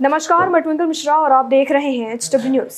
नमस्कार, मैं ट्विंकल मिश्रा और आप देख रहे हैं H W news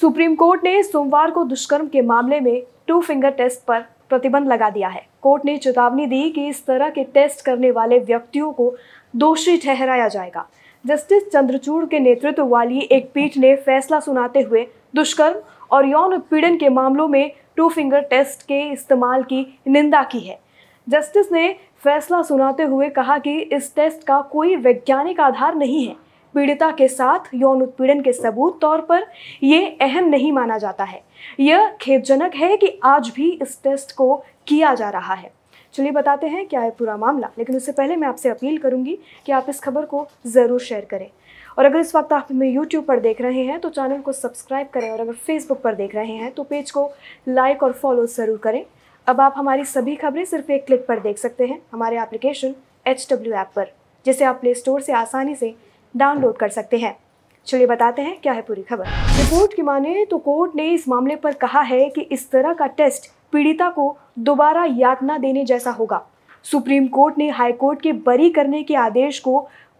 Supreme Court ने सोमवार को दुष्कर्म के मामले में टू फिंगर टेस्ट पर प्रतिबंध लगा दिया है। कोर्ट ने चेतावनी दी कि इस तरह के टेस्ट करने वाले व्यक्तियों को दोषी ठहराया जाएगा। जस्टिस चंद्रचूड़ के नेतृत्व वाली एक पीठ ने फैसला सुनाते हुए दुष्कर्म और यौन उत्पीड़न के मामलों में टू फिंगर टेस्ट के इस्तेमाल की निंदा की है। जस्टिस ने फैसला सुनाते हुए कहा कि इस टेस्ट का कोई वैज्ञानिक आधार नहीं है। पीड़िता के साथ, यौन उत्पीड़न के सबूत तौर पर यह अहम नहीं माना जाता है। यह खेदजनक है कि आज भी इस टेस्ट को किया जा रहा है। चलिए बताते हैं क्या है पूरा मामला, लेकिन उससे पहले मैं आपसे अपील करूँगी कि आप इस खबर को ज़रूर शेयर करें। और अगर इस वक्त आप हमें यूट्यूब पर देख रहे हैं तो चैनल को सब्सक्राइब करें और अगर फेसबुक पर देख रहे हैं तो पेज को लाइक और फॉलो ज़रूर करें। अब आप हमारी सभी खबरें सिर्फ़ एक क्लिक पर देख सकते हैं, हमारे एप्लीकेशन एच डब्ल्यू ऐप पर, जिसे आप प्ले स्टोर से आसानी से डाउनलोड कर सकते हैं। चलिए बताते हैं, क्या है पूरी खबर? रिपोर्ट की माने तो कोर्ट ने इस मामले पर कहा है कि इस तरह का टेस्ट पीड़िता को दोबारा यातना देने जैसा होगा। सुप्रीम कोर्ट ने हाई कोर्ट के बरी करने के आदेश को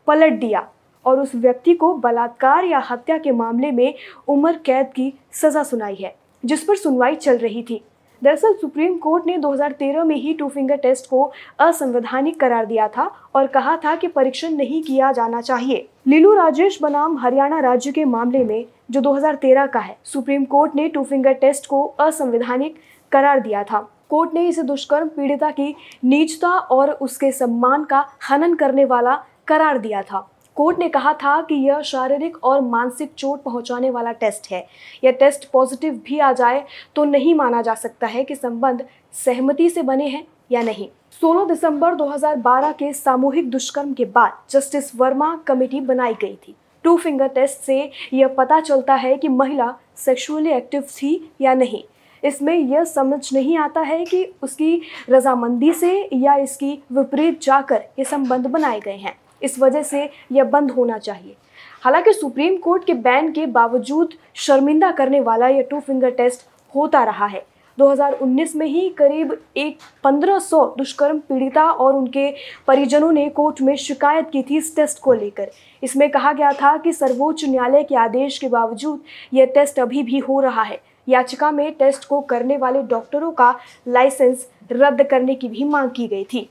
पलट दिया और उस व्यक्ति को बलात्कार या हत्या के मामले में उम्र कैद की सजा सुनाई है, जिस पर सुनवाई चल रही थी। दरअसल सुप्रीम कोर्ट ने 2013 में ही टू फिंगर टेस्ट को असंवैधानिक करार दिया था और कहा था कि परीक्षण नहीं किया जाना चाहिए। लीलू राजेश बनाम हरियाणा राज्य के मामले में, जो 2013 का है, सुप्रीम कोर्ट ने टू फिंगर टेस्ट को असंवैधानिक करार दिया था। कोर्ट ने इसे दुष्कर्म, पीड़िता की नीचता और उसके सम्मान का हनन करने वाला करार दिया था। कोर्ट ने कहा था कि यह शारीरिक और मानसिक चोट पहुँचाने वाला टेस्ट है। यह टेस्ट पॉजिटिव भी आ जाए तो नहीं माना जा सकता है कि संबंध सहमति से बने हैं या नहीं। 16 दिसंबर 2012 के सामूहिक दुष्कर्म के बाद जस्टिस वर्मा कमेटी बनाई गई थी। टू फिंगर टेस्ट से यह पता चलता है कि महिला सेक्सुअली एक्टिव थी या नहीं। इसमें यह समझ नहीं आता है कि उसकी रजामंदी से या इसकी विपरीत जाकर ये संबंध बनाए गए हैं। इस वजह से यह बंद होना चाहिए। हालाँकि सुप्रीम कोर्ट के बैन के बावजूद शर्मिंदा करने वाला यह टू फिंगर टेस्ट होता रहा है। 2019 में ही करीब एक 1500 दुष्कर्म पीड़िता और उनके परिजनों ने कोर्ट में शिकायत की थी इस टेस्ट को लेकर। इसमें कहा गया था कि सर्वोच्च न्यायालय के आदेश के बावजूद यह टेस्ट अभी भी हो रहा है। याचिका में टेस्ट को करने वाले डॉक्टरों का लाइसेंस रद्द करने की भी मांग की गई थी।